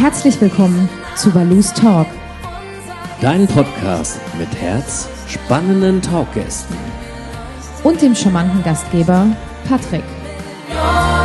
Herzlich willkommen zu Balus Talk. Dein Podcast mit Herz, spannenden Talkgästen. Und dem charmanten Gastgeber Patrick. Ja.